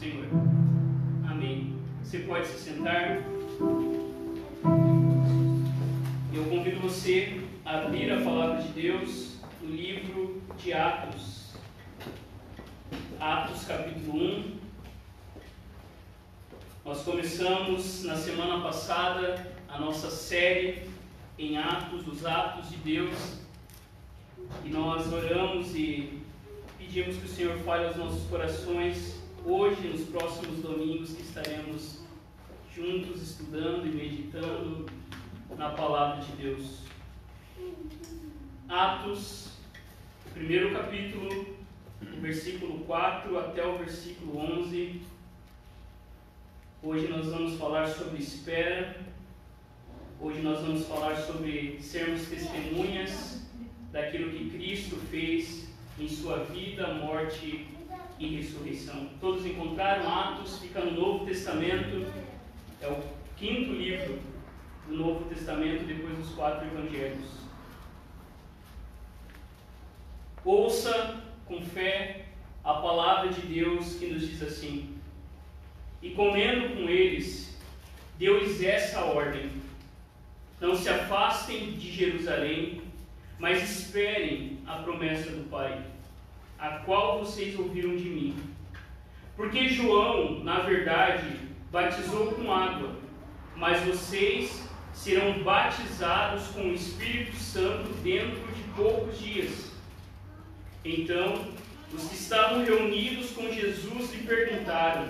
Senhor. Amém. Você pode se sentar. Eu convido você a abrir a palavra de Deus no livro de Atos. Atos capítulo 1. Nós começamos na semana passada a nossa série em Atos, os Atos de Deus. E nós oramos e pedimos que o Senhor fale aos nossos corações hoje, nos próximos domingos que estaremos juntos estudando e meditando na palavra de Deus. Atos, primeiro capítulo, versículo 4 até o versículo 11. Hoje nós vamos falar sobre espera. Hoje nós vamos falar sobre sermos testemunhas daquilo que Cristo fez em sua vida, morte e ressurreição. Todos encontraram Atos, fica no Novo Testamento, é o quinto livro do Novo Testamento, depois dos quatro evangelhos. Ouça com fé a palavra de Deus que nos diz assim: E comendo com eles, deu-lhes essa ordem: Não se afastem de Jerusalém, mas esperem a promessa do Pai, a qual vocês ouviram de mim. Porque João, na verdade, batizou com água, mas vocês serão batizados com o Espírito Santo dentro de poucos dias. Então, os que estavam reunidos com Jesus lhe perguntaram: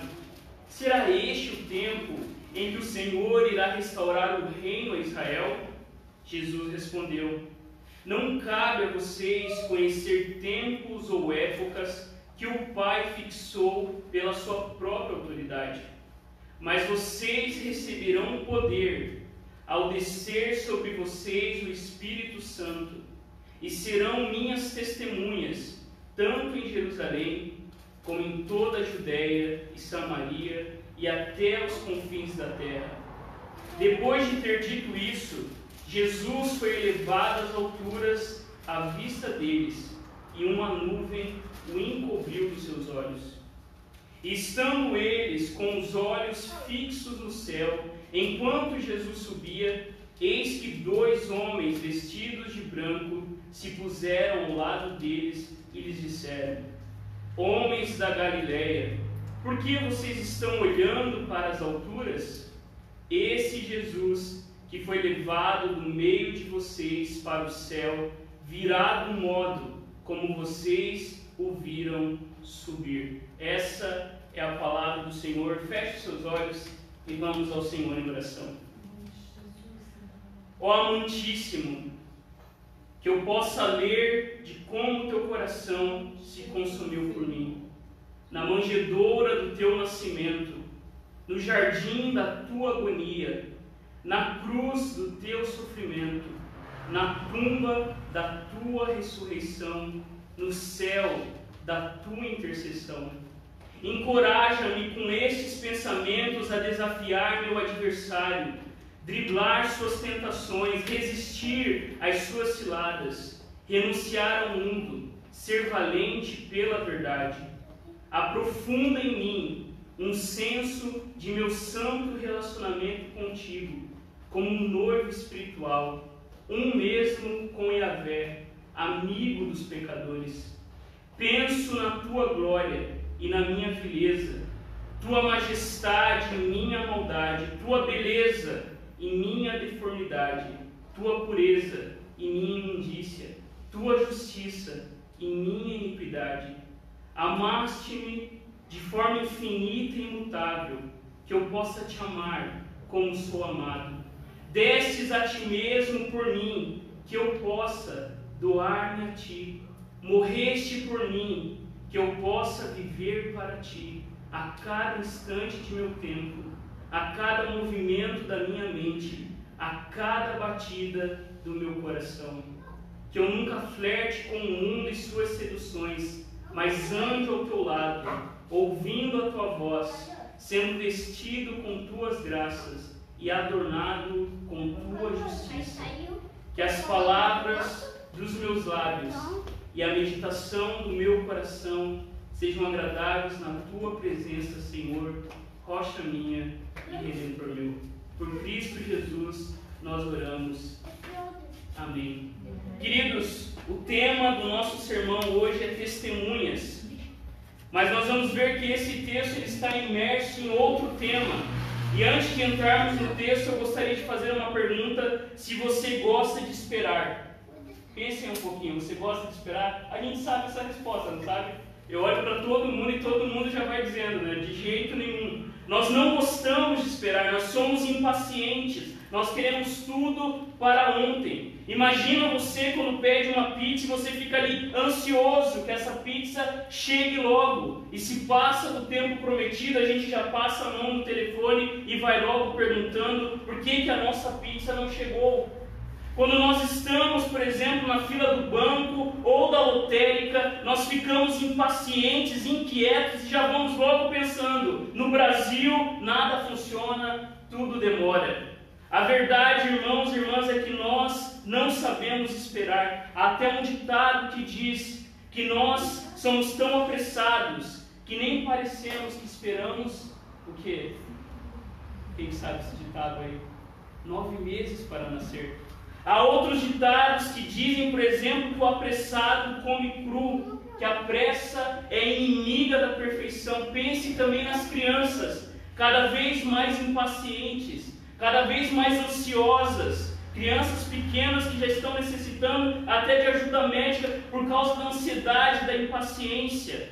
Será este o tempo em que o Senhor irá restaurar o reino a Israel? Jesus respondeu: não cabe a vocês conhecer tempos ou épocas que o Pai fixou pela sua própria autoridade. Mas vocês receberão poder ao descer sobre vocês o Espírito Santo, e serão minhas testemunhas, tanto em Jerusalém, como em toda a Judéia e Samaria e até os confins da terra. Depois de ter dito isso, Jesus foi elevado às alturas à vista deles, e uma nuvem o encobriu dos seus olhos. Estando eles com os olhos fixos no céu, enquanto Jesus subia, eis que dois homens vestidos de branco se puseram ao lado deles e lhes disseram: Homens da Galileia, por que vocês estão olhando para as alturas? Esse Jesus que foi levado do meio de vocês para o céu, virá do modo como vocês o viram subir. Essa é a palavra do Senhor. Feche seus olhos e vamos ao Senhor em oração. Ó amantíssimo, que eu possa ler de como teu coração se consumiu por mim, na manjedoura do teu nascimento, no jardim da tua agonia, na cruz do teu sofrimento, na tumba da tua ressurreição, no céu da tua intercessão. Encoraja-me com estes pensamentos a desafiar meu adversário, driblar suas tentações, resistir às suas ciladas, renunciar ao mundo, ser valente pela verdade. Aprofunda em mim um senso de meu santo relacionamento contigo como um noivo espiritual, um mesmo com Yahvé, amigo dos pecadores. Penso na tua glória e na minha vileza, tua majestade em minha maldade, tua beleza em minha deformidade, tua pureza em minha imundícia, tua justiça em minha iniquidade. Amaste-me de forma infinita e imutável, que eu possa te amar como sou amado destes a ti mesmo por mim, que eu possa doar-me a ti. Morreste por mim, que eu possa viver para ti, a cada instante de meu tempo, a cada movimento da minha mente, a cada batida do meu coração. Que eu nunca flerte com o mundo e suas seduções, mas ande ao teu lado, ouvindo a tua voz, sendo vestido com tuas graças e adornado com tua justiça. Que as palavras dos meus lábios e a meditação do meu coração sejam agradáveis na tua presença, Senhor, rocha minha e redentor meu. Por Cristo Jesus nós oramos. Amém. Queridos, o tema do nosso sermão hoje é testemunhas. Mas nós vamos ver que esse texto está imerso em outro tema. E antes de entrarmos no texto, eu gostaria de fazer uma pergunta: se você gosta de esperar. Pensem um pouquinho, você gosta de esperar? A gente sabe essa resposta, não sabe? Eu olho para todo mundo e todo mundo já vai dizendo, né? De jeito nenhum. Nós não gostamos de esperar, nós somos impacientes, nós queremos tudo para ontem. Imagina você quando pede uma pizza e você fica ali ansioso que essa pizza chegue logo. E se passa do tempo prometido, a gente já passa a mão no telefone e vai logo perguntando por que, que a nossa pizza não chegou. Quando nós estamos, por exemplo, na fila do banco ou da lotérica, nós ficamos impacientes, inquietos e já vamos logo pensando: no Brasil nada funciona, tudo demora. A verdade, irmãos e irmãs, é que nós não sabemos esperar. Até um ditado que diz que nós somos tão apressados que nem parecemos que esperamos o quê? Quem sabe esse ditado aí? Nove meses para nascer. Há outros ditados que dizem, por exemplo, que o apressado come cru, que a pressa é inimiga da perfeição. Pense também nas crianças, cada vez mais impacientes, cada vez mais ansiosas. Crianças pequenas que já estão necessitando até de ajuda médica por causa da ansiedade, da impaciência.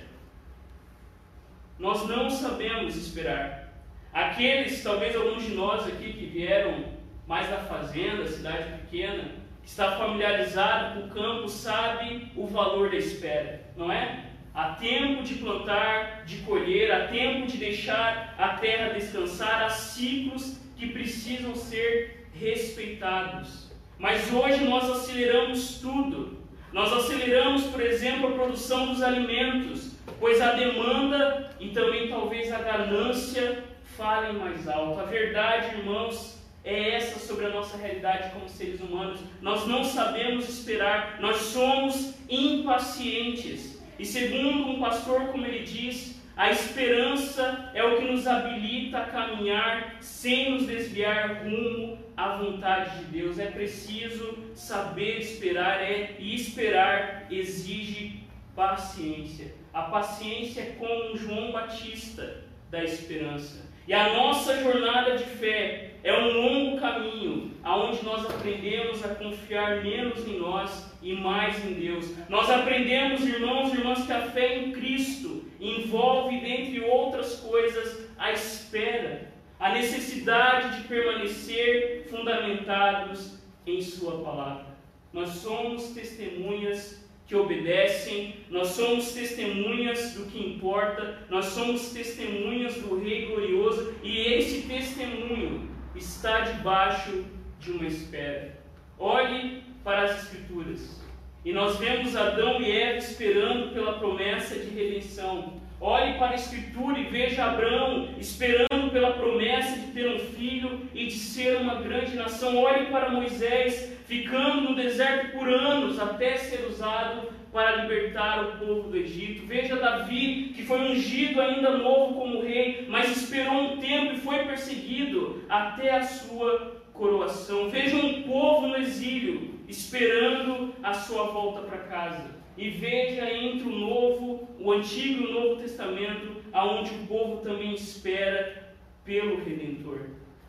Nós não sabemos esperar. Aqueles, talvez alguns de nós aqui que vieram mais da fazenda, cidade pequena, que está familiarizado com o campo, sabe o valor da espera, não é? Há tempo de plantar, de colher, há tempo de deixar a terra descansar, há ciclos que precisam ser respeitados. Mas hoje nós aceleramos tudo. Nós aceleramos, por exemplo, a produção dos alimentos, pois a demanda e também talvez a ganância falem mais alto. A verdade, irmãos, é essa sobre a nossa realidade como seres humanos. Nós não sabemos esperar, nós somos impacientes. E segundo um pastor, como ele diz, a esperança é o que nos habilita a caminhar sem nos desviar rumo à vontade de Deus. É preciso saber esperar, é, e esperar exige paciência. A paciência é como João Batista da esperança. E a nossa jornada de fé é um longo caminho, aonde nós aprendemos a confiar menos em nós e mais em Deus. Nós aprendemos, irmãos e irmãs, que a fé em Cristo envolve, dentre outras coisas, a espera, a necessidade de permanecer fundamentados em Sua palavra. Nós somos testemunhas que obedecem, nós somos testemunhas do que importa, nós somos testemunhas do Rei glorioso e esse testemunho está debaixo de uma espera. Olhe para as Escrituras e nós vemos Adão e Eva esperando pela promessa de redenção. Olhe para a Escritura e veja Abraão esperando pela promessa de ter um filho e de ser uma grande nação. Olhe para Moisés ficando no deserto por anos até ser usado para libertar o povo do Egito. Veja Davi, que foi ungido ainda novo como rei, mas esperou um tempo e foi perseguido até a sua coroação. Veja um povo no exílio, esperando a sua volta para casa. E veja entre o Novo, o Antigo e o Novo Testamento, aonde o povo também espera pelo Redentor.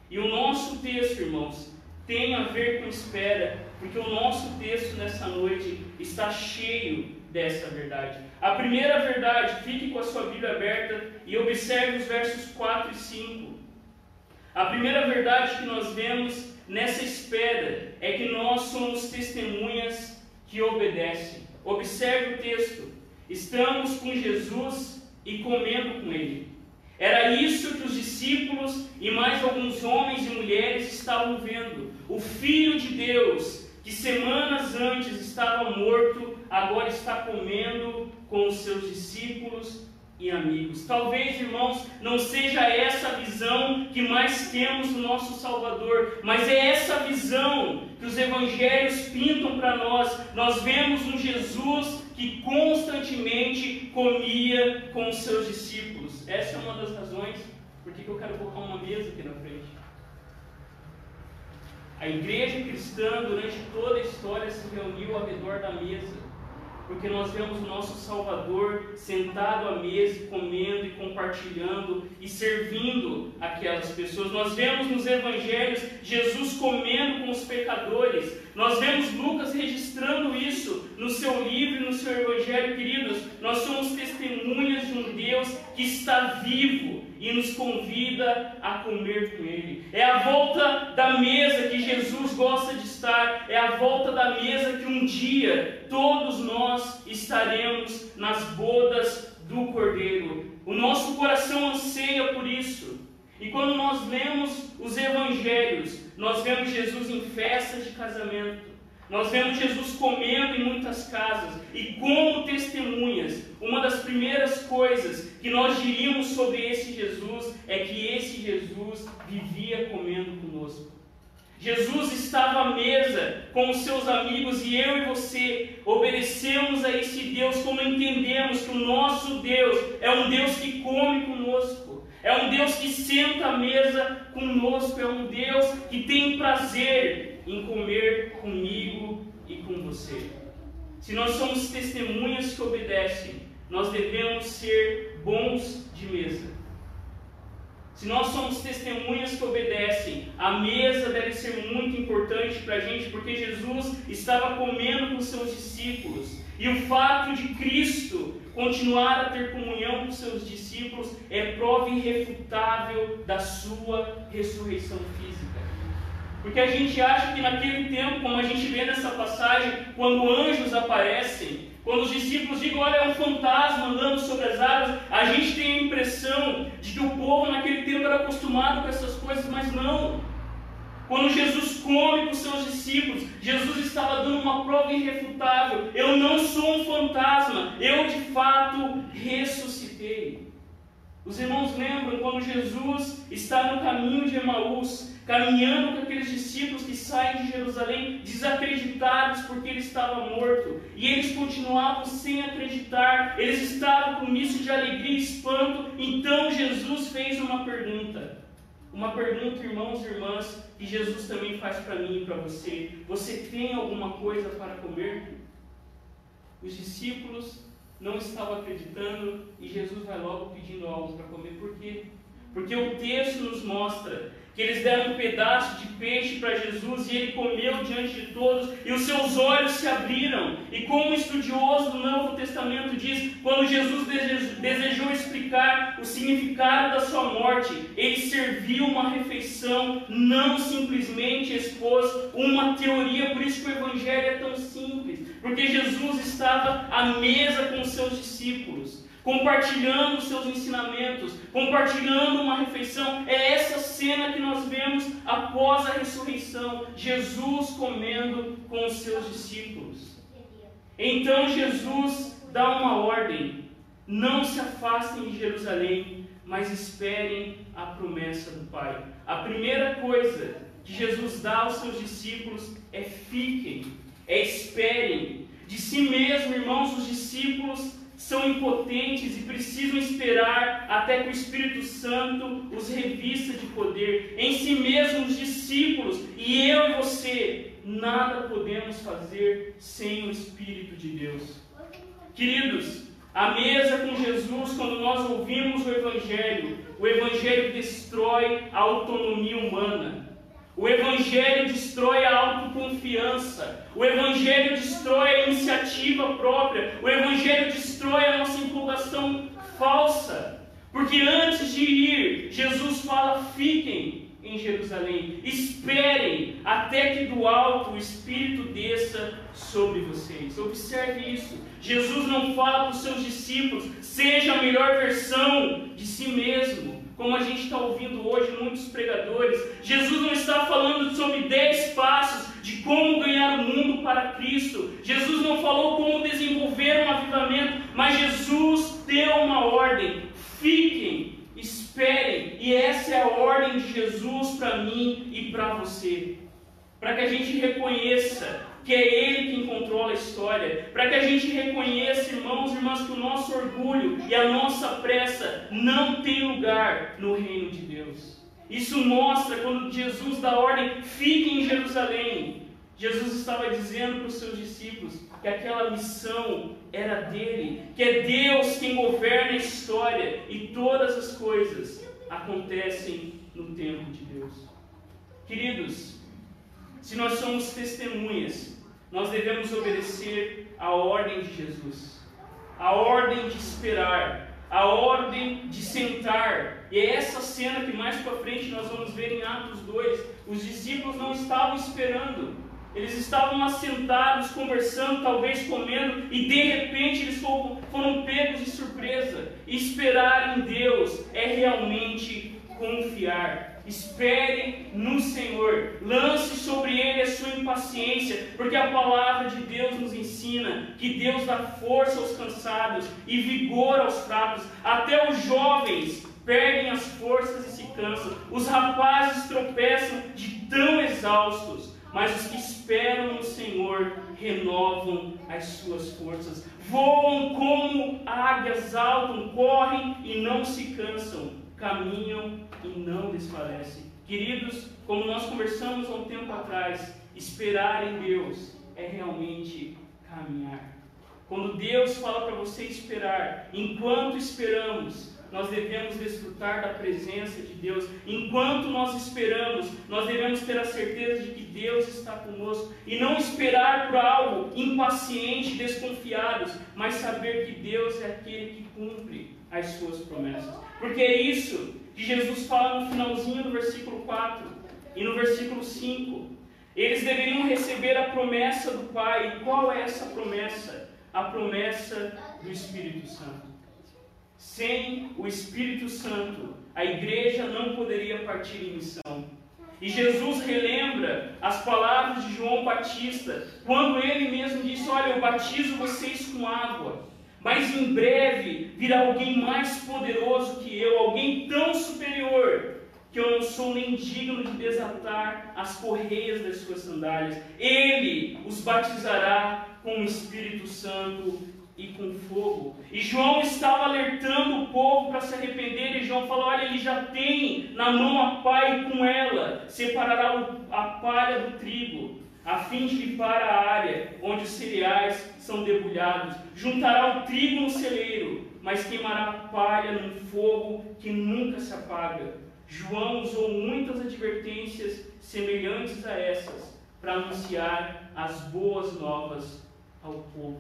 E o nosso texto, irmãos, tem a ver com espera, porque o nosso texto nessa noite está cheio dessa verdade. A primeira verdade, fique com a sua Bíblia aberta e observe os versos 4 e 5. A primeira verdade que nós vemos nessa espera é que nós somos testemunhas que obedecem. Observe o texto. Estamos com Jesus e comendo com Ele. Era isso que os discípulos e mais alguns homens e mulheres estavam vendo. O Filho de Deus, que semanas antes estava morto, agora está comendo com os seus discípulos e amigos. Talvez, irmãos, não seja essa a visão que mais temos do nosso Salvador, mas é essa visão que os evangelhos pintam para nós. Nós vemos um Jesus que constantemente comia com os seus discípulos. Essa é uma das razões por que eu quero colocar uma mesa aqui na frente. A igreja cristã, durante toda a história, se reuniu ao redor da mesa porque nós vemos o nosso Salvador sentado à mesa, comendo e compartilhando e servindo aquelas pessoas. Nós vemos nos evangelhos Jesus comendo com os pecadores. Nós vemos Lucas registrando isso no seu livro no seu evangelho, queridos. Nós somos testemunhas de um Deus que está vivo e nos convida a comer com Ele. É a volta da mesa que Jesus gosta de estar, é a volta da mesa que um dia todos nós estaremos nas bodas do Cordeiro. O nosso coração anseia por isso. E quando nós lemos os evangelhos, nós vemos Jesus em festas de casamento, nós vemos Jesus comendo em muitas casas e como testemunhas. Uma das primeiras coisas que nós diríamos sobre esse Jesus é que esse Jesus vivia comendo conosco. Jesus estava à mesa com os seus amigos e eu e você obedecemos a esse Deus como entendemos que o nosso Deus é um Deus que come conosco. É um Deus que senta à mesa conosco, é um Deus que tem prazer em comer comigo e com você. Se nós somos testemunhas que obedecem, nós devemos ser bons de mesa. Se nós somos testemunhas que obedecem, a mesa deve ser muito importante para a gente, porque Jesus estava comendo com seus discípulos. E o fato de Cristo continuar a ter comunhão com seus discípulos é prova irrefutável da sua ressurreição física. Porque a gente acha que naquele tempo, como a gente vê nessa passagem, quando anjos aparecem, quando os discípulos digam, olha, é um fantasma andando sobre as águas, a gente tem a impressão de que o povo naquele tempo era acostumado com essas coisas, mas não. Quando Jesus come com seus discípulos, Jesus estava dando uma prova irrefutável: eu não sou um fantasma, eu de fato ressuscitei. Os irmãos lembram quando Jesus está no caminho de Emaús, caminhando com aqueles discípulos que saem de Jerusalém desacreditados porque ele estava morto. E eles continuavam sem acreditar, eles estavam com misto de alegria e espanto. Então Jesus fez uma pergunta. Uma pergunta, irmãos e irmãs, que Jesus também faz para mim e para você: Você tem alguma coisa para comer? Os discípulos não estavam acreditando e Jesus vai logo pedindo algo para comer. Por quê? Porque o texto nos mostra que eles deram um pedaço de peixe para Jesus e ele comeu diante de todos e os seus olhos se abriram. E como estudioso do Novo Testamento diz, quando Jesus desejou explicar o significado da sua morte, ele serviu uma refeição, não simplesmente expôs uma teoria, por isso que o Evangelho é tão simples, porque Jesus estava à mesa com os seus discípulos compartilhando seus ensinamentos, compartilhando uma refeição. É essa cena que nós vemos após a ressurreição: Jesus comendo com os seus discípulos. Então Jesus dá uma ordem: não se afastem de Jerusalém, mas esperem a promessa do Pai. A primeira coisa que Jesus dá aos seus discípulos é fiquem, é esperem. De si mesmo, irmãos, os discípulos são impotentes e precisam esperar até que o Espírito Santo os revista de poder. Em si mesmos, discípulos, e eu e você, nada podemos fazer sem o Espírito de Deus. Queridos, a mesa com Jesus, quando nós ouvimos o Evangelho, o Evangelho destrói a autonomia humana. O Evangelho destrói a autoconfiança. O Evangelho destrói a iniciativa própria. O Evangelho destrói a nossa empolgação falsa. Porque antes de ir, Jesus fala: fiquem em Jerusalém, esperem até que do alto o Espírito desça sobre vocês. Observe isso. Jesus não fala para os seus discípulos: seja a melhor versão de si mesmo como a gente está ouvindo hoje muitos pregadores, Jesus não está falando sobre dez passos de como ganhar o mundo para Cristo. Jesus não falou como desenvolver um avivamento, mas Jesus deu uma ordem: fiquem, esperem. E essa é a ordem de Jesus para mim e para você. Para que a gente reconheça que é Ele quem controla a história, para que a gente reconheça, irmãos e irmãs, que o nosso orgulho e a nossa pressa não tem lugar no reino de Deus. Isso mostra quando Jesus dá ordem, fiquem em Jerusalém. Jesus estava dizendo para os seus discípulos que aquela missão era dele, que é Deus quem governa a história e todas as coisas acontecem no tempo de Deus. Queridos, se nós somos testemunhas, nós devemos obedecer a ordem de Jesus, a ordem de esperar, a ordem de sentar. E é essa cena que mais para frente nós vamos ver em Atos 2. Os discípulos não estavam esperando, eles estavam assentados, conversando, talvez comendo, e de repente eles foram pegos de surpresa. Esperar em Deus é realmente confiar. Espere no Senhor, lance sobre Ele a sua impaciência, porque a palavra de Deus nos ensina que Deus dá força aos cansados e vigor aos fracos, até os jovens perdem as forças e se cansam, os rapazes tropeçam de tão exaustos. Mas os que esperam no Senhor renovam as suas forças, voam como águias, saltam, correm e não se cansam, caminham e não desfalecem. Queridos, como nós conversamos há um tempo atrás, esperar em Deus é realmente caminhar. Quando Deus fala para você esperar, enquanto esperamos, nós devemos desfrutar da presença de Deus. Enquanto nós esperamos, nós devemos ter a certeza de que Deus está conosco e não esperar por algo impaciente, desconfiados, mas saber que Deus é aquele que cumpre as suas promessas. Porque é isso que Jesus fala no finalzinho do versículo 4 e no versículo 5. Eles deveriam receber a promessa do Pai. E qual é essa promessa? A promessa do Espírito Santo. Sem o Espírito Santo, a igreja não poderia partir em missão. E Jesus relembra as palavras de João Batista, quando ele mesmo disse: Olha, eu batizo vocês com água, mas em breve virá alguém mais poderoso que eu, alguém tão superior, que eu não sou nem digno de desatar as correias das suas sandálias. Ele os batizará com o Espírito Santo e com fogo. E João estava alertando o povo para se arrepender, e João falou: Olha, ele já tem na mão a pá, e com ela separará a palha do trigo, a fim de limpar a área onde os cereais são debulhados. Juntará o trigo no celeiro, mas queimará palha num fogo que nunca se apaga. João usou muitas advertências semelhantes a essas para anunciar as boas novas ao povo.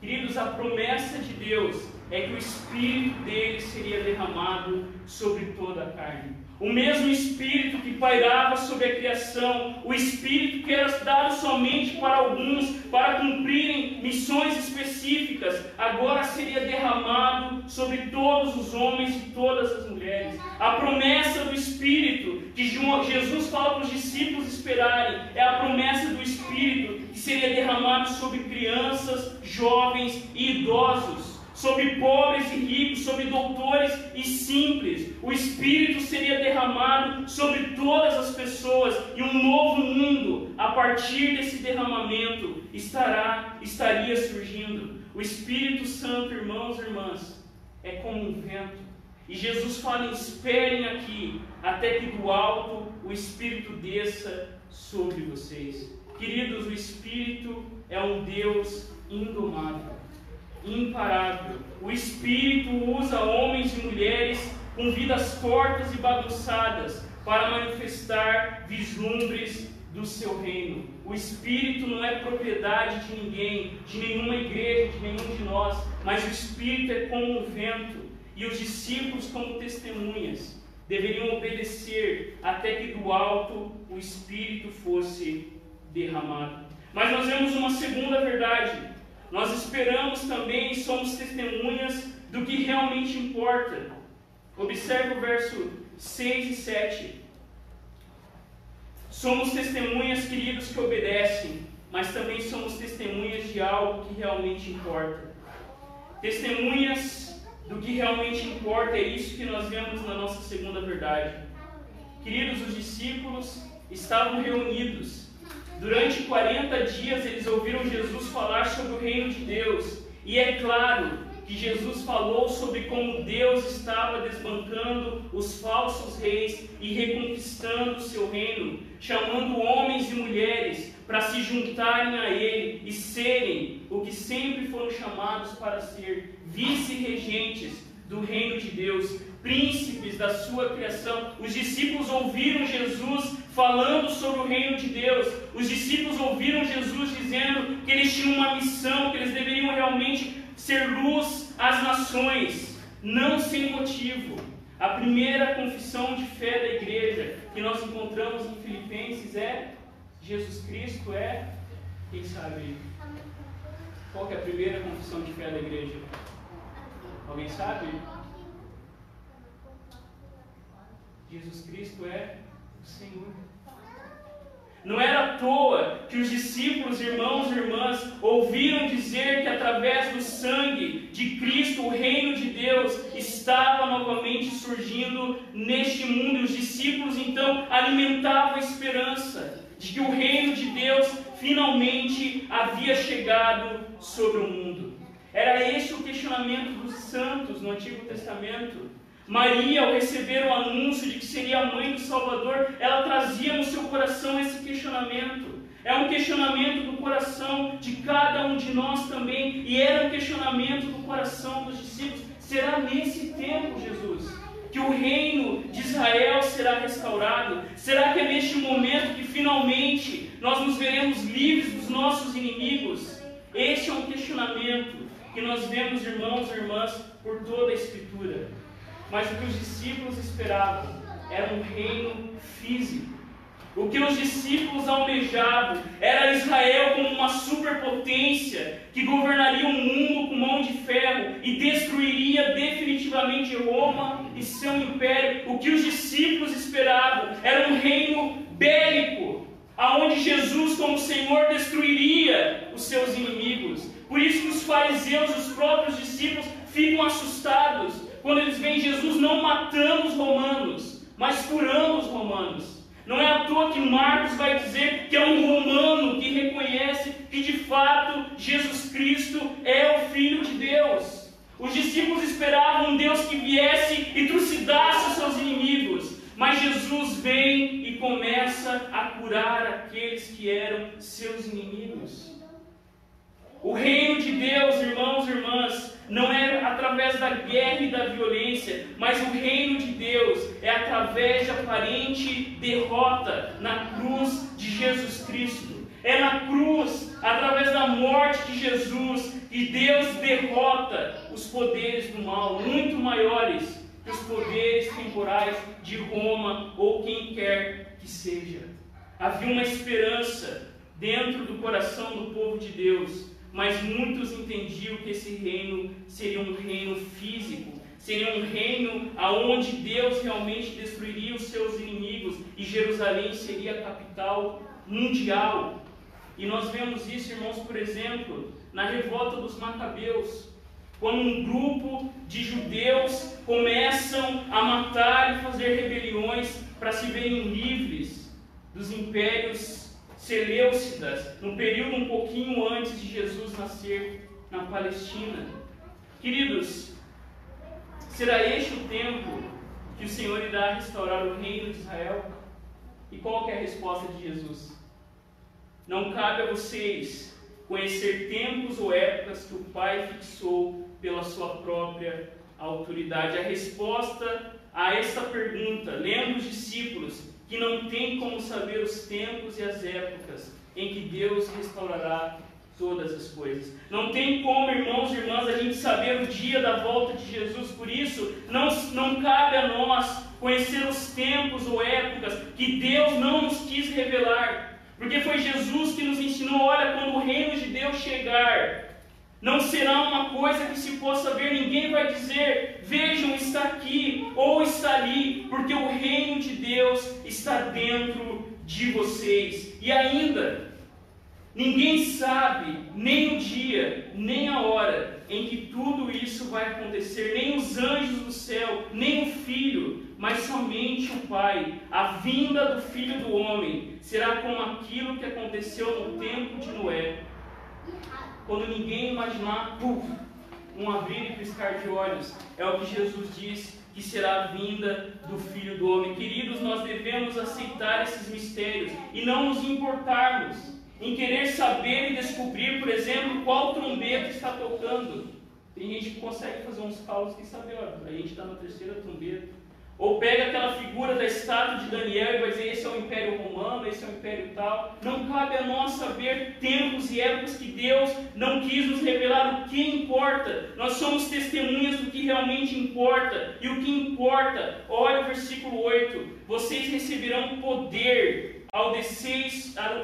Queridos, a promessa de Deus é que o Espírito dele seria derramado sobre toda a carne. O mesmo Espírito que pairava sobre a criação, o Espírito que era dado somente para alguns, para cumprirem missões específicas, agora seria derramado sobre todos os homens e todas as mulheres. A promessa do Espírito que Jesus fala para os discípulos esperarem é a promessa do Espírito que seria derramado sobre crianças, jovens e idosos sobre pobres e ricos, sobre doutores e simples. O Espírito seria derramado sobre todas as pessoas e um novo mundo, a partir desse derramamento, estará, estaria surgindo. O Espírito Santo, irmãos e irmãs, é como um vento. E Jesus fala: esperem aqui, até que do alto o Espírito desça sobre vocês. Queridos, o Espírito é um Deus indomável imparável. O Espírito usa homens e mulheres com vidas tortas e bagunçadas para manifestar vislumbres do seu reino. O Espírito não é propriedade de ninguém, de nenhuma igreja, de nenhum de nós, mas o Espírito é como um vento e os discípulos, como testemunhas, deveriam obedecer até que do alto o Espírito fosse derramado. Mas nós vemos uma segunda verdade nós esperamos também e somos testemunhas do que realmente importa. Observe o verso 6 e 7. Somos testemunhas, queridos, que obedecem, mas também somos testemunhas de algo que realmente importa. Testemunhas do que realmente importa, é isso que nós vemos na nossa segunda verdade. Queridos, os discípulos estavam reunidos Durante 40 dias eles ouviram Jesus falar sobre o reino de Deus. E é claro que Jesus falou sobre como Deus estava desbancando os falsos reis e reconquistando o seu reino, chamando homens e mulheres para se juntarem a Ele e serem o que sempre foram chamados para ser vice-regentes do reino de Deus, príncipes da sua criação. Os discípulos ouviram Jesus falando sobre o reino de Deus. Os discípulos ouviram Jesus dizendo que eles tinham uma missão, que eles deveriam realmente ser luz às nações, não sem motivo. A primeira confissão de fé da igreja que nós encontramos em Filipenses é Jesus Cristo é, quem sabe? Qual é a primeira confissão de fé da igreja? Alguém sabe? Jesus Cristo é o Senhor. Não era à toa que os discípulos, irmãos e irmãs, ouviram dizer que através do sangue de Cristo o reino de Deus estava novamente surgindo neste mundo. E os discípulos então alimentavam a esperança de que o reino de Deus finalmente havia chegado sobre o mundo. Era esse o questionamento dos santos no Antigo Testamento. Maria, ao receber o anúncio de que seria a mãe do Salvador, ela trazia no seu coração esse questionamento. É um questionamento do coração de cada um de nós também, e era um questionamento do coração dos discípulos. Será nesse tempo, Jesus, que o reino de Israel será restaurado? Será que é neste momento que finalmente nós nos veremos livres dos nossos inimigos? Este é um questionamento que nós vemos, irmãos e irmãs, por toda a Escritura. Mas o que os discípulos esperavam era um reino físico. O que os discípulos almejavam era Israel como uma superpotência que governaria o mundo com mão de ferro e destruiria definitivamente Roma e seu império. O que os discípulos esperavam era um reino bélico, aonde Jesus, como Senhor, destruiria os seus inimigos. Por isso que os fariseus, os próprios discípulos, ficam assustados quando eles veem Jesus não matando os romanos, mas curando os romanos. Não é à toa que Marcos vai dizer que é um romano que reconhece que de fato Jesus Cristo é o Filho de Deus. Os discípulos esperavam um Deus que viesse e trucidasse os seus inimigos, mas Jesus vem e começa a curar aqueles que eram seus inimigos. O reino de Deus, irmãos e irmãs, não é através da guerra e da violência, mas o reino de Deus é através de aparente derrota na cruz de Jesus Cristo. É na cruz, através da morte de Jesus, que Deus derrota os poderes do mal, muito maiores que os poderes temporais de Roma ou quem quer que seja. Havia uma esperança dentro do coração do povo de Deus mas muitos entendiam que esse reino seria um reino físico, seria um reino aonde Deus realmente destruiria os seus inimigos e Jerusalém seria a capital mundial. E nós vemos isso, irmãos, por exemplo, na revolta dos Macabeus, quando um grupo de judeus começam a matar e fazer rebeliões para se verem livres dos impérios Seleucidas, no período um pouquinho antes de Jesus nascer na Palestina. Queridos, será este o tempo que o Senhor irá restaurar o reino de Israel? E qual é a resposta de Jesus? Não cabe a vocês conhecer tempos ou épocas que o Pai fixou pela sua própria autoridade. A resposta a esta pergunta, lendo os discípulos, que não tem como saber os tempos e as épocas em que Deus restaurará todas as coisas. Não tem como, irmãos e irmãs, a gente saber o dia da volta de Jesus, por isso não, não cabe a nós conhecer os tempos ou épocas que Deus não nos quis revelar. Porque foi Jesus que nos ensinou: olha, quando o reino de Deus chegar, não será uma coisa que se possa ver, ninguém vai dizer, vejam, está aqui ou está ali, porque o reino de Deus está dentro de vocês. E ainda, ninguém sabe nem o dia, nem a hora em que tudo isso vai acontecer, nem os anjos do céu, nem o filho, mas somente o Pai. A vinda do Filho do Homem será como aquilo que aconteceu no tempo de Noé. Quando ninguém imaginar, puf, um abrir e piscar de olhos. É o que Jesus diz que será a vinda do Filho do Homem. Queridos, nós devemos aceitar esses mistérios e não nos importarmos em querer saber e descobrir, por exemplo, qual trombeta está tocando. Tem gente que consegue fazer uns cálculos que sabe, ó, a gente está na terceira trombeta. Ou pega aquela figura da estátua de Daniel e vai dizer: esse é o Império Romano, esse é o Império tal. Não cabe a nós saber tempos e épocas que Deus não quis nos revelar o que importa. Nós somos testemunhas do que realmente importa. E o que importa, olha o versículo 8: vocês receberão poder ao descer,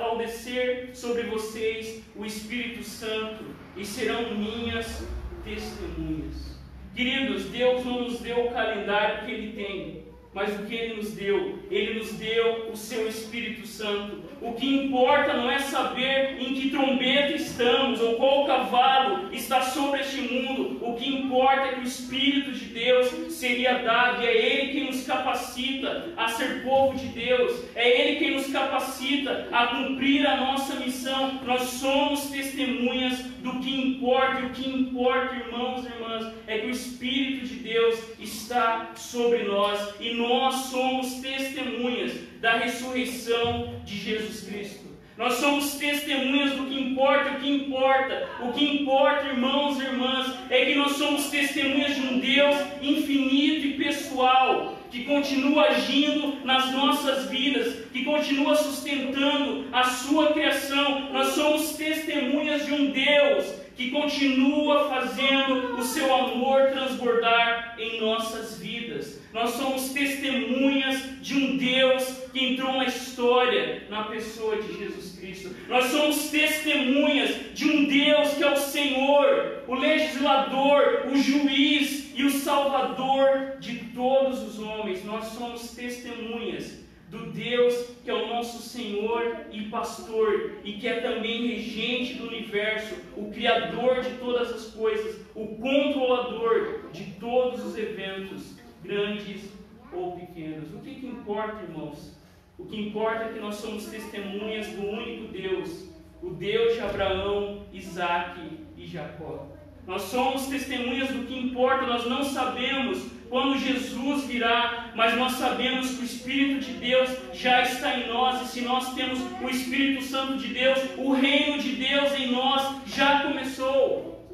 ao descer sobre vocês o Espírito Santo e serão minhas testemunhas. Queridos, Deus não nos deu o calendário que Ele tem, mas o que Ele nos deu? Ele nos deu o Seu Espírito Santo. O que importa não é saber em que trombeta estamos ou qual cavalo está sobre este mundo. O que importa é que o Espírito de Deus seria dado e é Ele quem nos capacita a ser povo de Deus. É Ele quem nos capacita a cumprir a nossa missão. Nós somos testemunhas do que importa. O que importa, irmãos e irmãs, é que o Espírito de Deus está sobre nós e nós somos testemunhas da ressurreição de Jesus Cristo. Nós somos testemunhas do que importa, o que importa. O que importa, irmãos e irmãs, é que nós somos testemunhas de um Deus infinito e pessoal, que continua agindo nas nossas vidas, que continua sustentando a sua criação. Nós somos testemunhas de um Deus que continua fazendo o seu amor transbordar em nossas vidas. Nós somos testemunhas de um Deus que entrou na história na pessoa de Jesus Cristo. Nós somos testemunhas de um Deus que é o Senhor, o legislador, o juiz e o salvador de todos os homens. Nós somos testemunhas do Deus que é o nosso Senhor e pastor e que é também regente universo, o criador de todas as coisas, o controlador de todos os eventos, grandes ou pequenos. O que, que importa, irmãos? O que importa é que nós somos testemunhas do único Deus, o Deus de Abraão, Isaac e Jacó. Nós somos testemunhas do que importa, nós não sabemos quando Jesus virá, mas nós sabemos que o Espírito de Deus já está em nós, e se nós temos o Espírito Santo de Deus, o reino de Deus em nós já começou.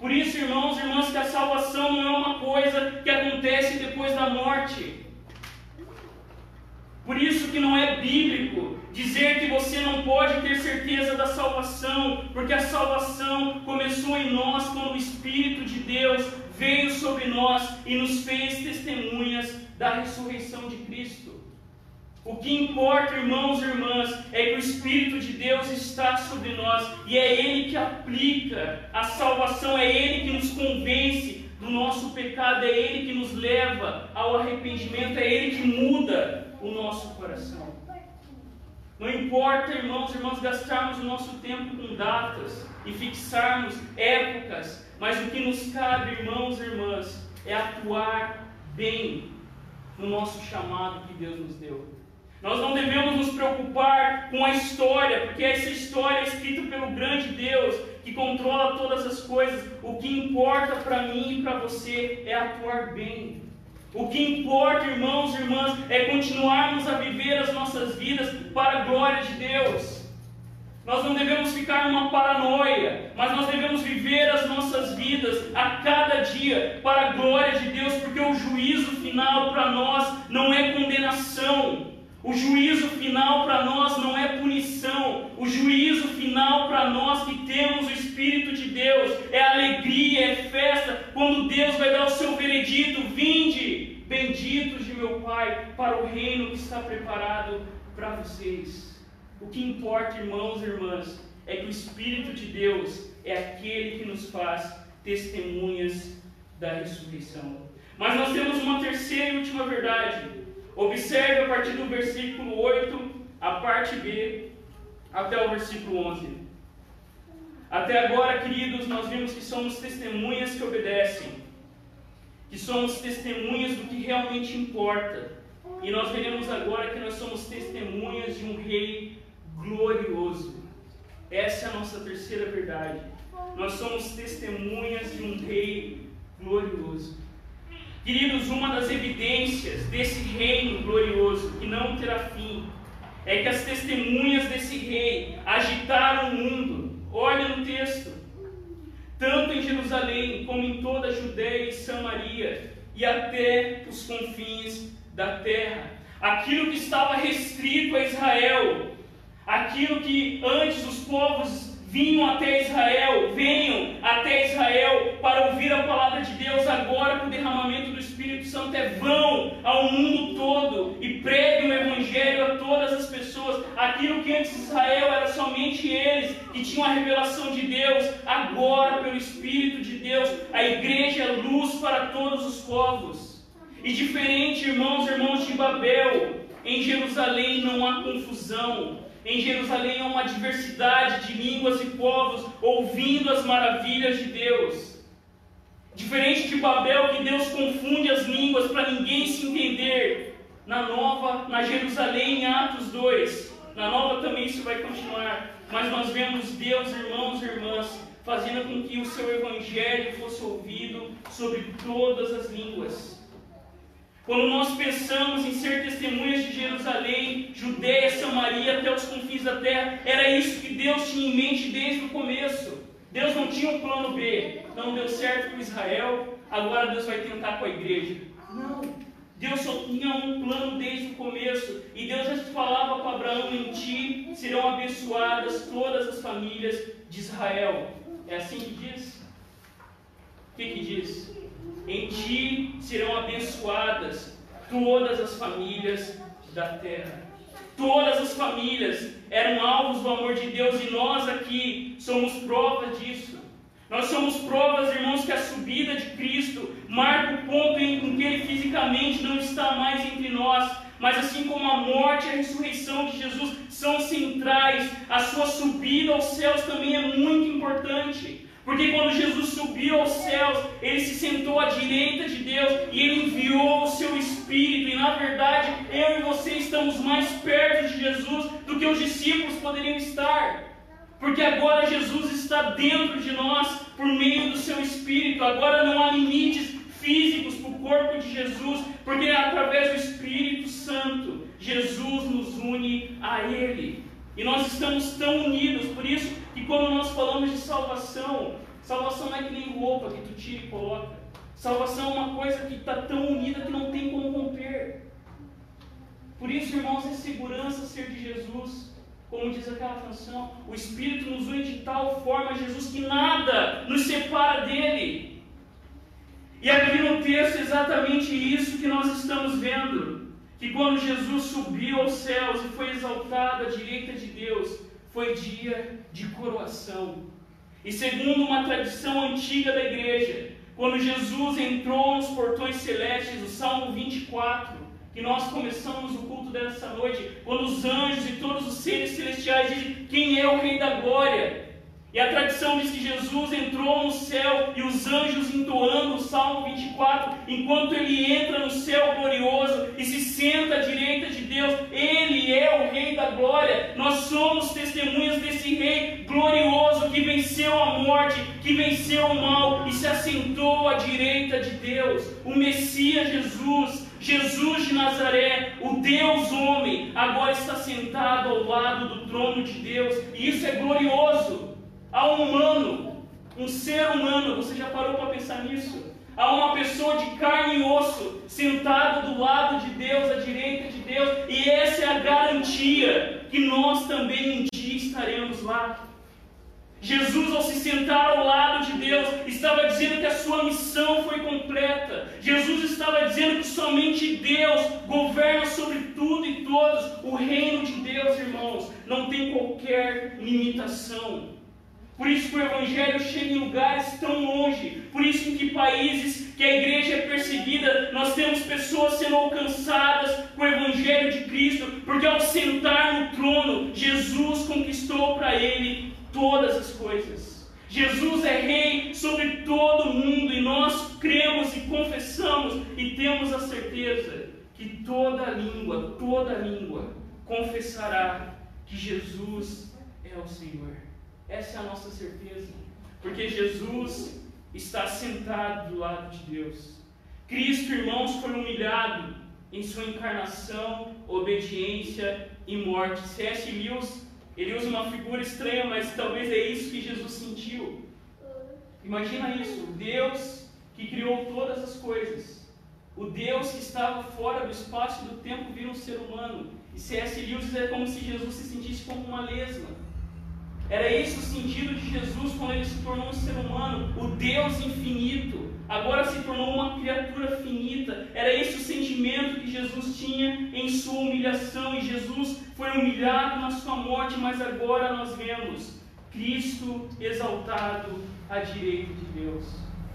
Por isso, irmãos e irmãs, que a salvação não é uma coisa que acontece depois da morte. Por isso que não é bíblico dizer que você não pode ter certeza da salvação, porque a salvação começou em nós quando o Espírito de Deus veio sobre nós e nos fez testemunhas da ressurreição de Cristo. O que importa, irmãos e irmãs, é que o Espírito de Deus está sobre nós e é Ele que aplica a salvação, é Ele que nos convence do nosso pecado, é Ele que nos leva ao arrependimento, é Ele que muda o nosso coração. Não importa, irmãos e irmãs, gastarmos o nosso tempo com datas e fixarmos épocas, mas o que nos cabe, irmãos e irmãs, é atuar bem no nosso chamado que Deus nos deu. Nós não devemos nos preocupar com a história, porque essa história é escrita pelo grande Deus que controla todas as coisas. O que importa para mim e para você é atuar bem. O que importa, irmãos e irmãs, é continuarmos a viver as nossas vidas para a glória de Deus. Nós não devemos ficar numa paranoia, mas nós devemos viver as nossas vidas a cada dia para a glória de Deus, porque o juízo final para nós não é condenação, o juízo final para nós não é punição. O juízo final para nós que temos o Espírito de Deus é alegria, é festa, quando Deus vai dar o seu veredito: vinde, benditos de meu Pai, para o reino que está preparado para vocês. O que importa, irmãos e irmãs, é que o Espírito de Deus é aquele que nos faz testemunhas da ressurreição. Mas nós temos uma terceira e última verdade Observe a partir do versículo 8, a parte B, até o versículo 11. Até agora, queridos, nós vimos que somos testemunhas que obedecem. que somos testemunhas do que realmente importa. E nós veremos agora que nós somos testemunhas de um rei glorioso. Essa é a nossa terceira verdade. Nós somos testemunhas de um rei glorioso. Queridos, uma das evidências desse reino glorioso, que não terá fim, é que as testemunhas desse rei agitaram o mundo. Olha no texto. Tanto em Jerusalém como em toda a Judéia e Samaria e até os confins da terra. Aquilo que estava restrito a Israel, aquilo que antes os povos vinham até Israel, venham até Israel para ouvir a palavra de Deus, agora com o derramamento do Espírito Santo é vão ao mundo todo e preguem o Evangelho a todas as pessoas. Aquilo que antes Israel era somente eles que tinham a revelação de Deus, agora pelo Espírito de Deus, a igreja é luz para todos os povos. E diferente, irmãos e irmãos de Babel, em Jerusalém não há confusão, em Jerusalém há uma diversidade de línguas e povos ouvindo as maravilhas de Deus. Diferente de Babel, que Deus confunde as línguas para ninguém se entender. Na nova, na Jerusalém, em Atos 2. Na nova também isso vai continuar. Mas nós vemos Deus, irmãos e irmãs, fazendo com que o seu evangelho fosse ouvido sobre todas as línguas. Quando nós pensamos em ser testemunhas de Jerusalém, Judéia, Samaria, até os confins da terra, era isso que Deus tinha em mente desde o começo. Deus não tinha um plano B. Não deu certo com Israel, agora Deus vai tentar com a igreja. Não. Deus só tinha um plano desde o começo. E Deus já falava com Abraão: em ti serão abençoadas todas as famílias de Israel. É assim que diz? O que, que diz? Em ti serão abençoadas todas as famílias da terra. Todas as famílias eram alvos do amor de Deus e nós aqui somos prova disso. Nós somos provas, irmãos, que a subida de Cristo marca o ponto em que ele fisicamente não está mais entre nós. Mas assim como a morte e a ressurreição de Jesus são centrais, a sua subida aos céus também é muito importante. Porque quando Jesus subiu aos céus, ele se sentou à direita de Deus e ele enviou o seu Espírito. E na verdade, eu e você estamos mais perto de Jesus do que os discípulos poderiam estar. Porque agora Jesus está dentro de nós por meio do seu Espírito. Agora não há limites físicos para o corpo de Jesus, porque é através do Espírito Santo Jesus nos une a Ele. E nós estamos tão unidos, por isso que quando nós falamos de salvação, salvação não é que nem roupa que tu tira e coloca. Salvação é uma coisa que está tão unida que não tem como romper. Por isso, irmãos, é segurança ser de Jesus. Como diz aquela canção, o Espírito nos une de tal forma, Jesus, que nada nos separa dele. E aqui no texto é exatamente isso que nós estamos vendo. Que quando Jesus subiu aos céus e foi exaltado à direita de Deus, foi dia de coroação. E segundo uma tradição antiga da igreja, quando Jesus entrou nos portões celestes, o Salmo 24, que nós começamos o culto dessa noite, quando os anjos e todos os seres celestiais dizem quem é o Rei da Glória. E a tradição diz que Jesus entrou no céu e os anjos entoando o Salmo 24, enquanto ele entra no céu glorioso e se senta à direita de Deus, Nós somos testemunhas desse Rei glorioso que venceu a morte, que venceu o mal e se assentou à direita de Deus. O Messias Jesus, Jesus de Nazaré, o Deus homem, agora está sentado ao lado do trono de Deus, e isso é glorioso. Há um humano, um ser humano, você já parou para pensar nisso? Há uma pessoa de carne e osso sentado do lado de Deus, à direita de Deus, e essa é a garantia que nós também um dia estaremos lá. Jesus, ao se sentar ao lado de Deus, estava dizendo que a sua missão foi completa. Jesus estava dizendo que somente Deus governa sobre tudo e todos. O reino de Deus, irmãos, não tem qualquer limitação. Por isso que o Evangelho chega em lugares tão longe. Por isso em que países que a igreja é perseguida, nós temos pessoas sendo alcançadas com o Evangelho de Cristo. Porque ao sentar no trono, Jesus conquistou para ele todas as coisas. Jesus é rei sobre todo o mundo e nós cremos e confessamos e temos a certeza que toda língua, toda língua confessará que Jesus é o Senhor. Essa é a nossa certeza, porque Jesus está sentado do lado de Deus. Cristo, irmãos, foi humilhado em sua encarnação, obediência e morte. C.S. Lewis, ele usa uma figura estranha, mas talvez é isso que Jesus sentiu. Imagina isso, Deus que criou todas as coisas, o Deus que estava fora do espaço e do tempo vira um ser humano. E C.S. Lewis é como se Jesus se sentisse como uma lesma. Era esse o sentido de Jesus quando ele se tornou um ser humano, o Deus infinito, agora se tornou uma criatura finita. Era esse o sentimento que Jesus tinha em sua humilhação, e Jesus foi humilhado na sua morte, mas agora nós vemos Cristo exaltado à direita de Deus.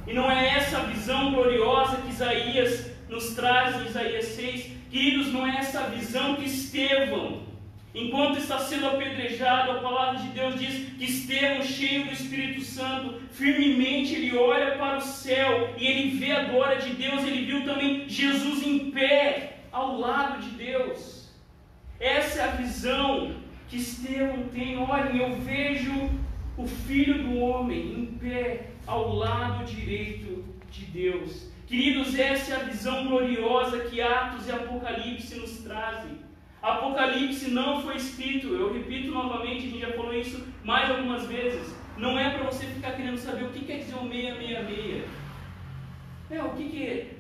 E não é essa visão gloriosa que Isaías nos traz em Isaías 6, queridos, não é essa visão que Estevão Enquanto está sendo apedrejado, a palavra de Deus diz que Estevão, cheio do Espírito Santo, firmemente ele olha para o céu e ele vê a glória de Deus. Ele viu também Jesus em pé ao lado de Deus. Essa é a visão que Estevão tem. Olhem, eu vejo o Filho do Homem em pé ao lado direito de Deus. Queridos, essa é a visão gloriosa que Atos e Apocalipse nos trazem. Apocalipse não foi escrito, eu repito novamente, a gente já falou isso mais algumas vezes. Não é para você ficar querendo saber o que quer dizer o 666. É, o que, que é?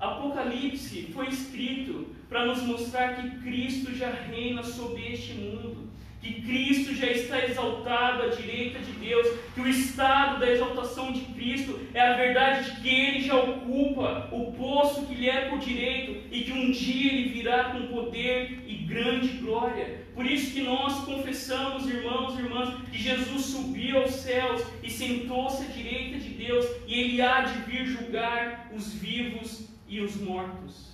Apocalipse foi escrito para nos mostrar que Cristo já reina sobre este mundo que Cristo já está exaltado à direita de Deus, que o estado da exaltação de Cristo é a verdade de que Ele já ocupa o posto que lhe é por direito e que um dia Ele virá com poder e grande glória. Por isso que nós confessamos, irmãos e irmãs, que Jesus subiu aos céus e sentou-se à direita de Deus e Ele há de vir julgar os vivos e os mortos.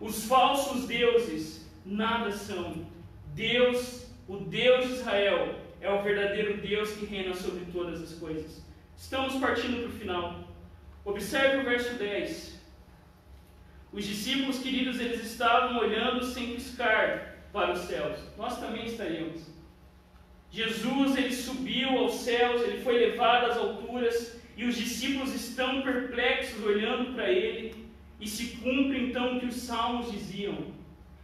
Os falsos deuses nada são. Deus o Deus de Israel é o verdadeiro Deus que reina sobre todas as coisas. Estamos partindo para o final. Observe o verso 10. Os discípulos queridos, eles estavam olhando sem piscar para os céus. Nós também estaríamos. Jesus, ele subiu aos céus, ele foi levado às alturas, e os discípulos estão perplexos olhando para ele, e se cumpre então o que os salmos diziam: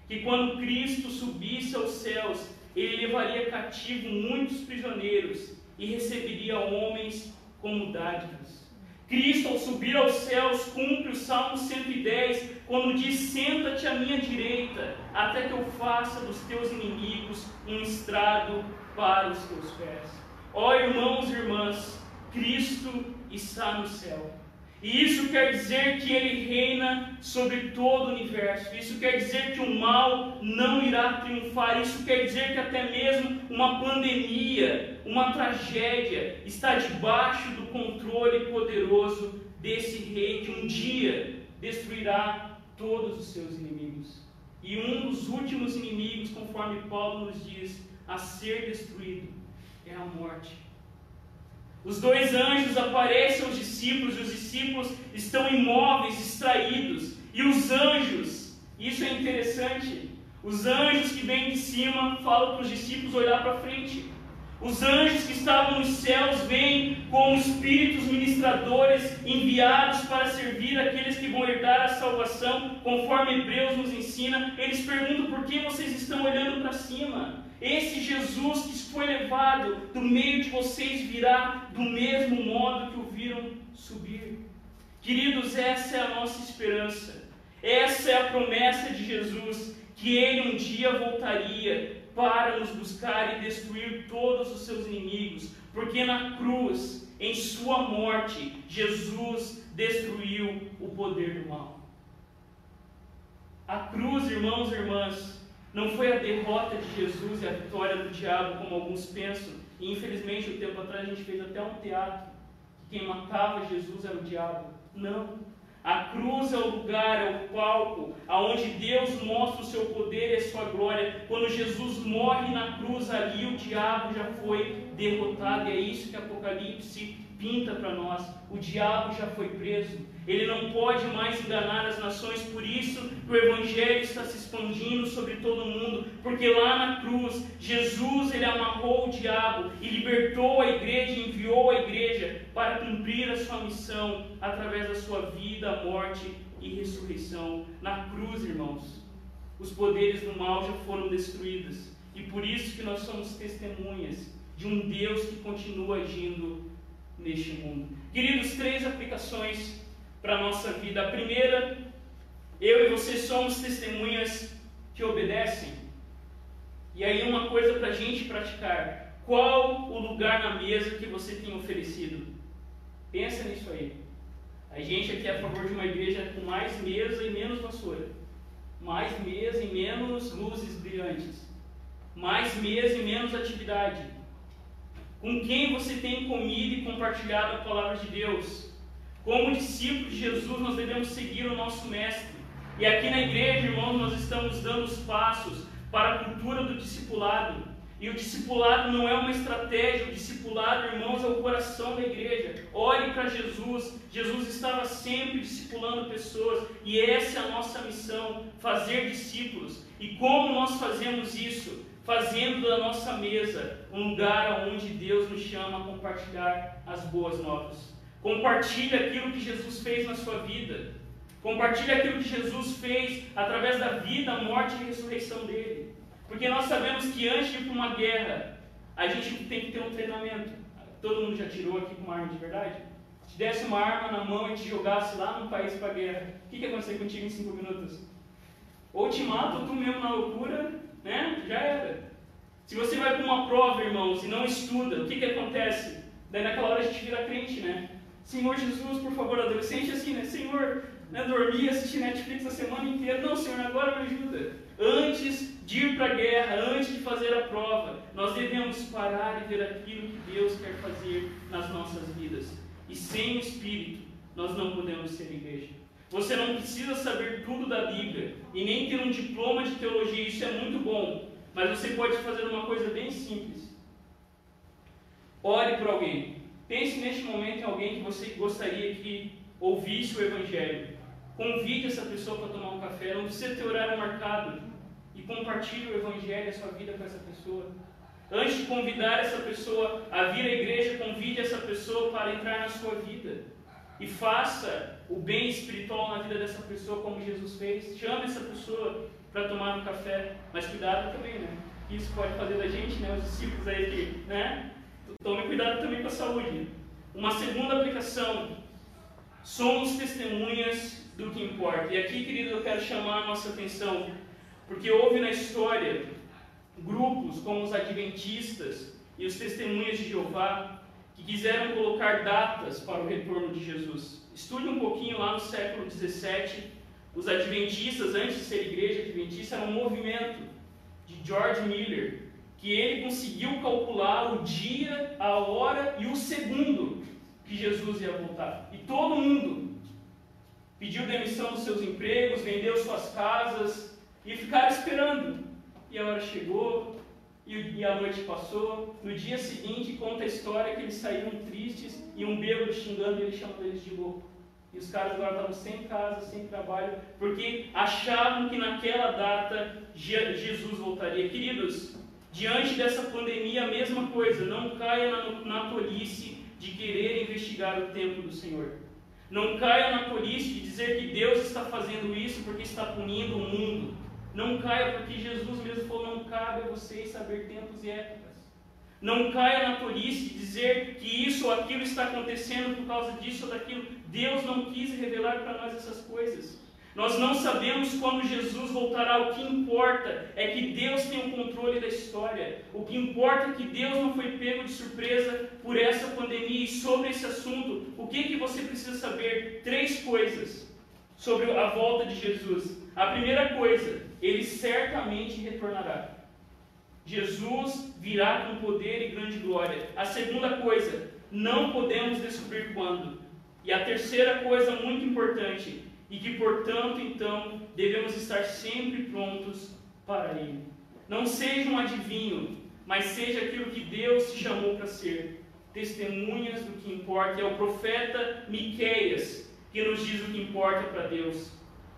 que quando Cristo subisse aos céus, ele levaria cativo muitos prisioneiros e receberia homens como dádivas. Cristo, ao subir aos céus, cumpre o Salmo 110, quando diz: Senta-te à minha direita, até que eu faça dos teus inimigos um estrado para os teus pés. Ó irmãos e irmãs, Cristo está no céu. E isso quer dizer que ele reina sobre todo o universo. Isso quer dizer que o mal não irá triunfar. Isso quer dizer que até mesmo uma pandemia, uma tragédia, está debaixo do controle poderoso desse rei que um dia destruirá todos os seus inimigos. E um dos últimos inimigos, conforme Paulo nos diz, a ser destruído é a morte. Os dois anjos aparecem aos discípulos e os discípulos estão imóveis, distraídos. E os anjos, isso é interessante, os anjos que vêm de cima falam para os discípulos olhar para frente. Os anjos que estavam nos céus vêm como espíritos ministradores enviados para servir aqueles que vão herdar a salvação, conforme Hebreus nos ensina. Eles perguntam por que vocês estão olhando para cima. Esse Jesus que foi levado do meio de vocês virá do mesmo modo que o viram subir. Queridos, essa é a nossa esperança. Essa é a promessa de Jesus, que ele um dia voltaria para nos buscar e destruir todos os seus inimigos, porque na cruz, em sua morte, Jesus destruiu o poder do mal. A cruz, irmãos e irmãs, não foi a derrota de Jesus e a vitória do diabo, como alguns pensam. E infelizmente, um tempo atrás, a gente fez até um teatro que quem matava Jesus era o diabo. Não. A cruz é o lugar, é o palco, aonde Deus mostra o seu poder e a sua glória. Quando Jesus morre na cruz, ali o diabo já foi derrotado. E é isso que Apocalipse pinta para nós. O diabo já foi preso. Ele não pode mais enganar as nações, por isso o Evangelho está se expandindo sobre todo mundo, porque lá na cruz, Jesus ele amarrou o diabo e libertou a igreja, enviou a igreja para cumprir a sua missão através da sua vida, morte e ressurreição. Na cruz, irmãos, os poderes do mal já foram destruídos, e por isso que nós somos testemunhas de um Deus que continua agindo neste mundo. Queridos, três aplicações para a nossa vida. A primeira, eu e você somos testemunhas que obedecem. E aí, uma coisa para a gente praticar: qual o lugar na mesa que você tem oferecido? Pensa nisso aí. A gente aqui é a favor de uma igreja com mais mesa e menos vassoura. Mais mesa e menos luzes brilhantes. Mais mesa e menos atividade. Com quem você tem comido e compartilhado a palavra de Deus? Como discípulos de Jesus, nós devemos seguir o nosso Mestre. E aqui na igreja, irmãos, nós estamos dando os passos para a cultura do discipulado. E o discipulado não é uma estratégia, o discipulado, irmãos, é o coração da igreja. Olhe para Jesus. Jesus estava sempre discipulando pessoas, e essa é a nossa missão: fazer discípulos. E como nós fazemos isso? Fazendo da nossa mesa um lugar onde Deus nos chama a compartilhar as boas novas. Compartilhe aquilo que Jesus fez na sua vida. Compartilhe aquilo que Jesus fez através da vida, morte e ressurreição dele. Porque nós sabemos que antes de ir para uma guerra, a gente tem que ter um treinamento. Todo mundo já tirou aqui com uma arma de verdade? Se desse uma arma na mão e te jogasse lá no país para guerra, o que, que ia acontecer contigo em cinco minutos? Ou te mata, ou tu mesmo na loucura, né? Já era. Se você vai para uma prova, irmãos, e não estuda, o que, que acontece? Daí naquela hora a gente vira crente, né? Senhor Jesus, por favor, adolescente assim, né? Senhor, né, dormi, assisti Netflix a semana inteira. Não, Senhor, agora me ajuda. Antes de ir para a guerra, antes de fazer a prova, nós devemos parar e ver aquilo que Deus quer fazer nas nossas vidas. E sem o Espírito, nós não podemos ser igreja. Você não precisa saber tudo da Bíblia e nem ter um diploma de teologia, isso é muito bom. Mas você pode fazer uma coisa bem simples. Ore por alguém. Pense neste momento em alguém que você gostaria que ouvisse o Evangelho. Convide essa pessoa para tomar um café, não precisa ter horário marcado. E compartilhe o Evangelho, a sua vida com essa pessoa. Antes de convidar essa pessoa a vir à igreja, convide essa pessoa para entrar na sua vida. E faça o bem espiritual na vida dessa pessoa como Jesus fez. Chame essa pessoa para tomar um café. Mas cuidado também, né? Isso pode fazer da gente, né? Os discípulos aí que, né? Tome cuidado também com a saúde. Uma segunda aplicação. Somos testemunhas do que importa. E aqui, querido, eu quero chamar a nossa atenção, porque houve na história grupos como os adventistas e os testemunhas de Jeová que quiseram colocar datas para o retorno de Jesus. Estude um pouquinho lá no século 17. Os adventistas, antes de ser igreja adventista, era um movimento de George Miller, que ele conseguiu calcular o dia, a hora e o segundo que Jesus ia voltar. E todo mundo pediu demissão dos seus empregos, vendeu suas casas e ficaram esperando. E a hora chegou, e a noite passou. No dia seguinte, conta a história que eles saíram tristes e um bêbado xingando ele, chamando eles de louco. E os caras agora estavam sem casa, sem trabalho, porque achavam que naquela data Jesus voltaria. Queridos, Diante dessa pandemia, a mesma coisa. Não caia na, na tolice de querer investigar o tempo do Senhor. Não caia na tolice de dizer que Deus está fazendo isso porque está punindo o mundo. Não caia porque Jesus mesmo falou: não cabe a vocês saber tempos e épocas. Não caia na tolice de dizer que isso ou aquilo está acontecendo por causa disso ou daquilo. Deus não quis revelar para nós essas coisas. Nós não sabemos quando Jesus voltará. O que importa é que Deus tem o controle da história. O que importa é que Deus não foi pego de surpresa por essa pandemia. E sobre esse assunto, o que, que você precisa saber? Três coisas sobre a volta de Jesus. A primeira coisa, ele certamente retornará. Jesus virá com poder e grande glória. A segunda coisa, não podemos descobrir quando. E a terceira coisa muito importante, e que, portanto, então, devemos estar sempre prontos para Ele. Não seja um adivinho, mas seja aquilo que Deus te chamou para ser. Testemunhas do que importa. É o profeta Miqueias que nos diz o que importa para Deus.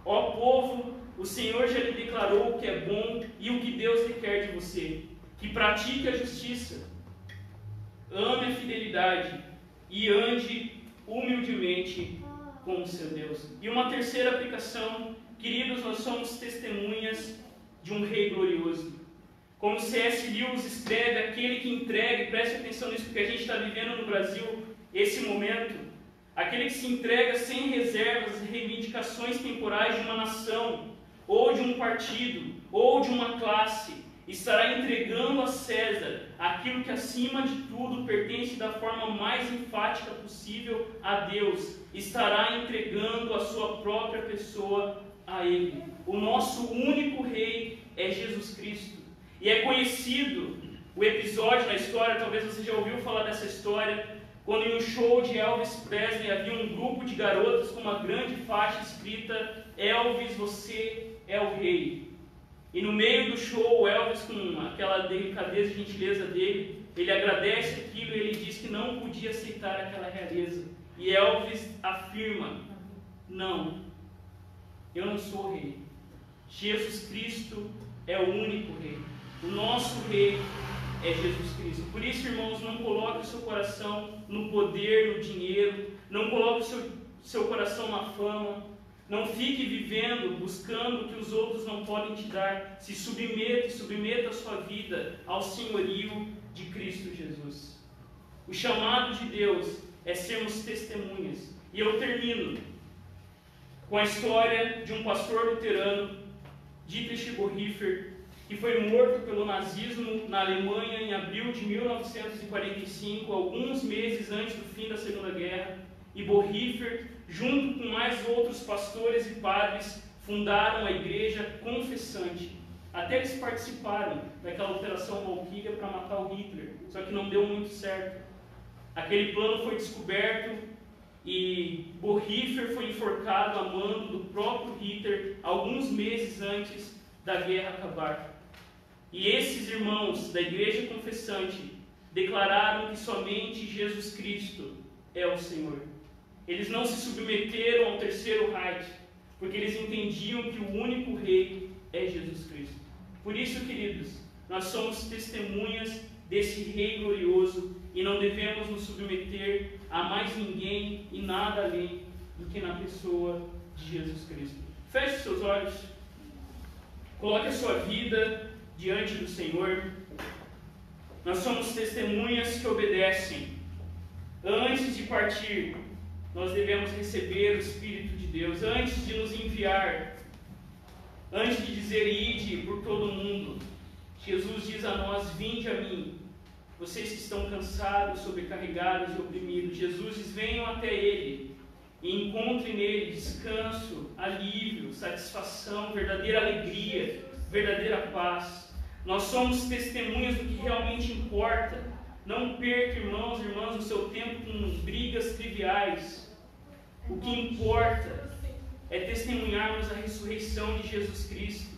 Ó povo, o Senhor já lhe declarou o que é bom e o que Deus requer de você, que pratique a justiça, ame a fidelidade e ande humildemente com o seu Deus. E uma terceira aplicação, queridos, nós somos testemunhas de um rei glorioso. Como C.S. Lewis escreve, aquele que entrega, preste atenção nisso, porque a gente está vivendo no Brasil esse momento, aquele que se entrega sem reservas às reivindicações temporais de uma nação, ou de um partido, ou de uma classe, estará entregando a César aquilo que acima de tudo pertence da forma mais enfática possível a Deus, estará entregando a sua própria pessoa a Ele. O nosso único Rei é Jesus Cristo. E é conhecido o episódio na história, talvez você já ouviu falar dessa história, quando em um show de Elvis Presley havia um grupo de garotas com uma grande faixa escrita Elvis, você é o rei. E no meio do show, Elvis, com aquela delicadeza e gentileza dele, ele agradece aquilo e ele diz que não podia aceitar aquela realeza. E Elvis afirma: Não, eu não sou rei. Jesus Cristo é o único rei. O nosso rei é Jesus Cristo. Por isso, irmãos, não coloque o seu coração no poder, no dinheiro, não coloque o seu, seu coração na fama, não fique vivendo, buscando o que os outros não podem te dar. Se submeta e submeta a sua vida ao senhorio de Cristo Jesus. O chamado de Deus é sermos testemunhas. E eu termino com a história de um pastor luterano, Dietrich Bonhoeffer, que foi morto pelo nazismo na Alemanha em abril de 1945, alguns meses antes do fim da Segunda Guerra. E Bonhoeffer, junto com mais outros pastores e padres, fundaram a Igreja Confessante. Até eles participaram daquela operação Valkyria para matar o Hitler, só que não deu muito certo. Aquele plano foi descoberto e Bonhoeffer foi enforcado a mando do próprio Hitler alguns meses antes da guerra acabar. E esses irmãos da igreja confessante declararam que somente Jesus Cristo é o Senhor. Eles não se submeteram ao terceiro Reich, porque eles entendiam que o único rei é Jesus Cristo. Por isso, queridos, nós somos testemunhas desse rei glorioso e não devemos nos submeter a mais ninguém e nada além do que na pessoa de Jesus Cristo. Feche seus olhos, coloque a sua vida diante do Senhor. Nós somos testemunhas que obedecem. Antes de partir, nós devemos receber o Espírito de Deus. Antes de nos enviar, antes de dizer ide por todo mundo, Jesus diz a nós: Vinde a mim, vocês que estão cansados, sobrecarregados e oprimidos. Jesus diz: Venham até Ele e encontrem nele descanso, alívio, satisfação, verdadeira alegria, verdadeira paz. Nós somos testemunhas do que realmente importa. Não perca, irmãos e irmãs, o seu tempo com brigas triviais. O que importa é testemunharmos a ressurreição de Jesus Cristo.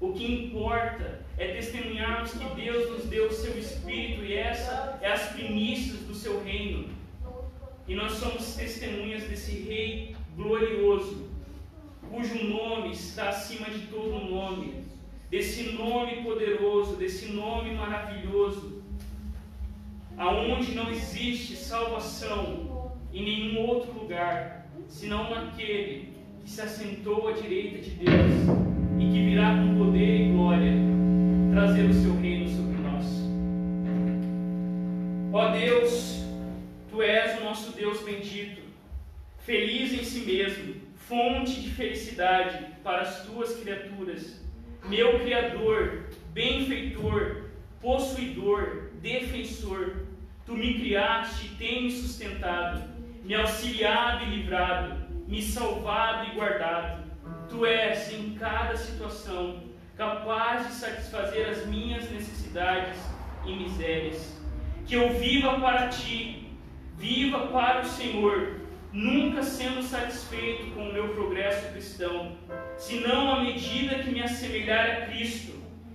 O que importa é testemunharmos que Deus nos deu o seu Espírito e essa é as primícias do seu reino. E nós somos testemunhas desse Rei glorioso, cujo nome está acima de todo nome desse nome poderoso, desse nome maravilhoso, aonde não existe salvação em nenhum outro lugar, senão naquele que se assentou à direita de Deus e que virá com poder e glória trazer o seu reino sobre nós. Ó Deus, tu és o nosso Deus bendito, feliz em si mesmo, fonte de felicidade para as tuas criaturas meu Criador, benfeitor, possuidor, defensor, tu me criaste e tem me sustentado, me auxiliado e livrado, me salvado e guardado. Tu és, em cada situação, capaz de satisfazer as minhas necessidades e misérias. Que eu viva para ti, viva para o Senhor, nunca sendo satisfeito com o meu progresso cristão, senão à medida que me assemelhar a Cristo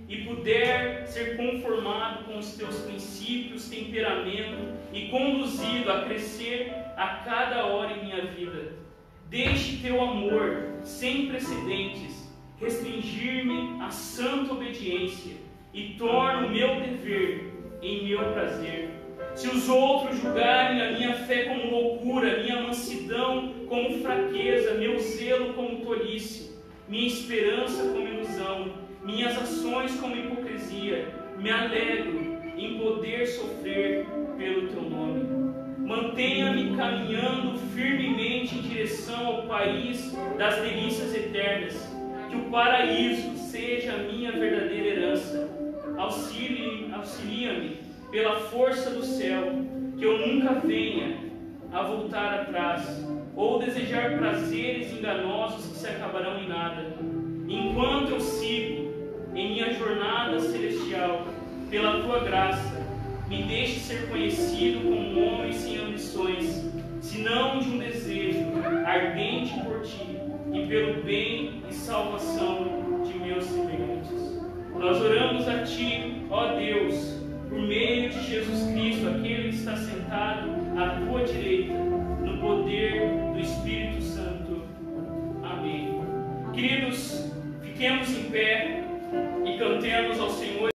e puder ser conformado com os teus princípios, temperamento e conduzido a crescer a cada hora em minha vida. Deixe teu amor sem precedentes restringir-me à santa obediência e torne o meu dever em meu prazer. Se os outros julgarem a minha fé como loucura, minha mansidão como fraqueza, meu zelo como tolice, minha esperança como ilusão, minhas ações como hipocrisia, me alegro em poder sofrer pelo teu nome. Mantenha-me caminhando firmemente em direção ao país das delícias eternas. Que o paraíso seja a minha verdadeira herança. Auxilia-me pela força do céu, que eu nunca venha a voltar atrás ou desejar prazeres enganosos que se acabarão em nada. Enquanto eu sigo em minha jornada celestial, pela tua graça, me deixe ser conhecido como um homem sem ambições, senão de um desejo ardente por ti e pelo bem e salvação de meus semelhantes. Nós oramos a ti, ó Deus, por meio de Jesus Cristo, aquele que está sentado à tua direita, no poder do Espírito Santo. Amém. Queridos, fiquemos em pé e cantemos ao Senhor.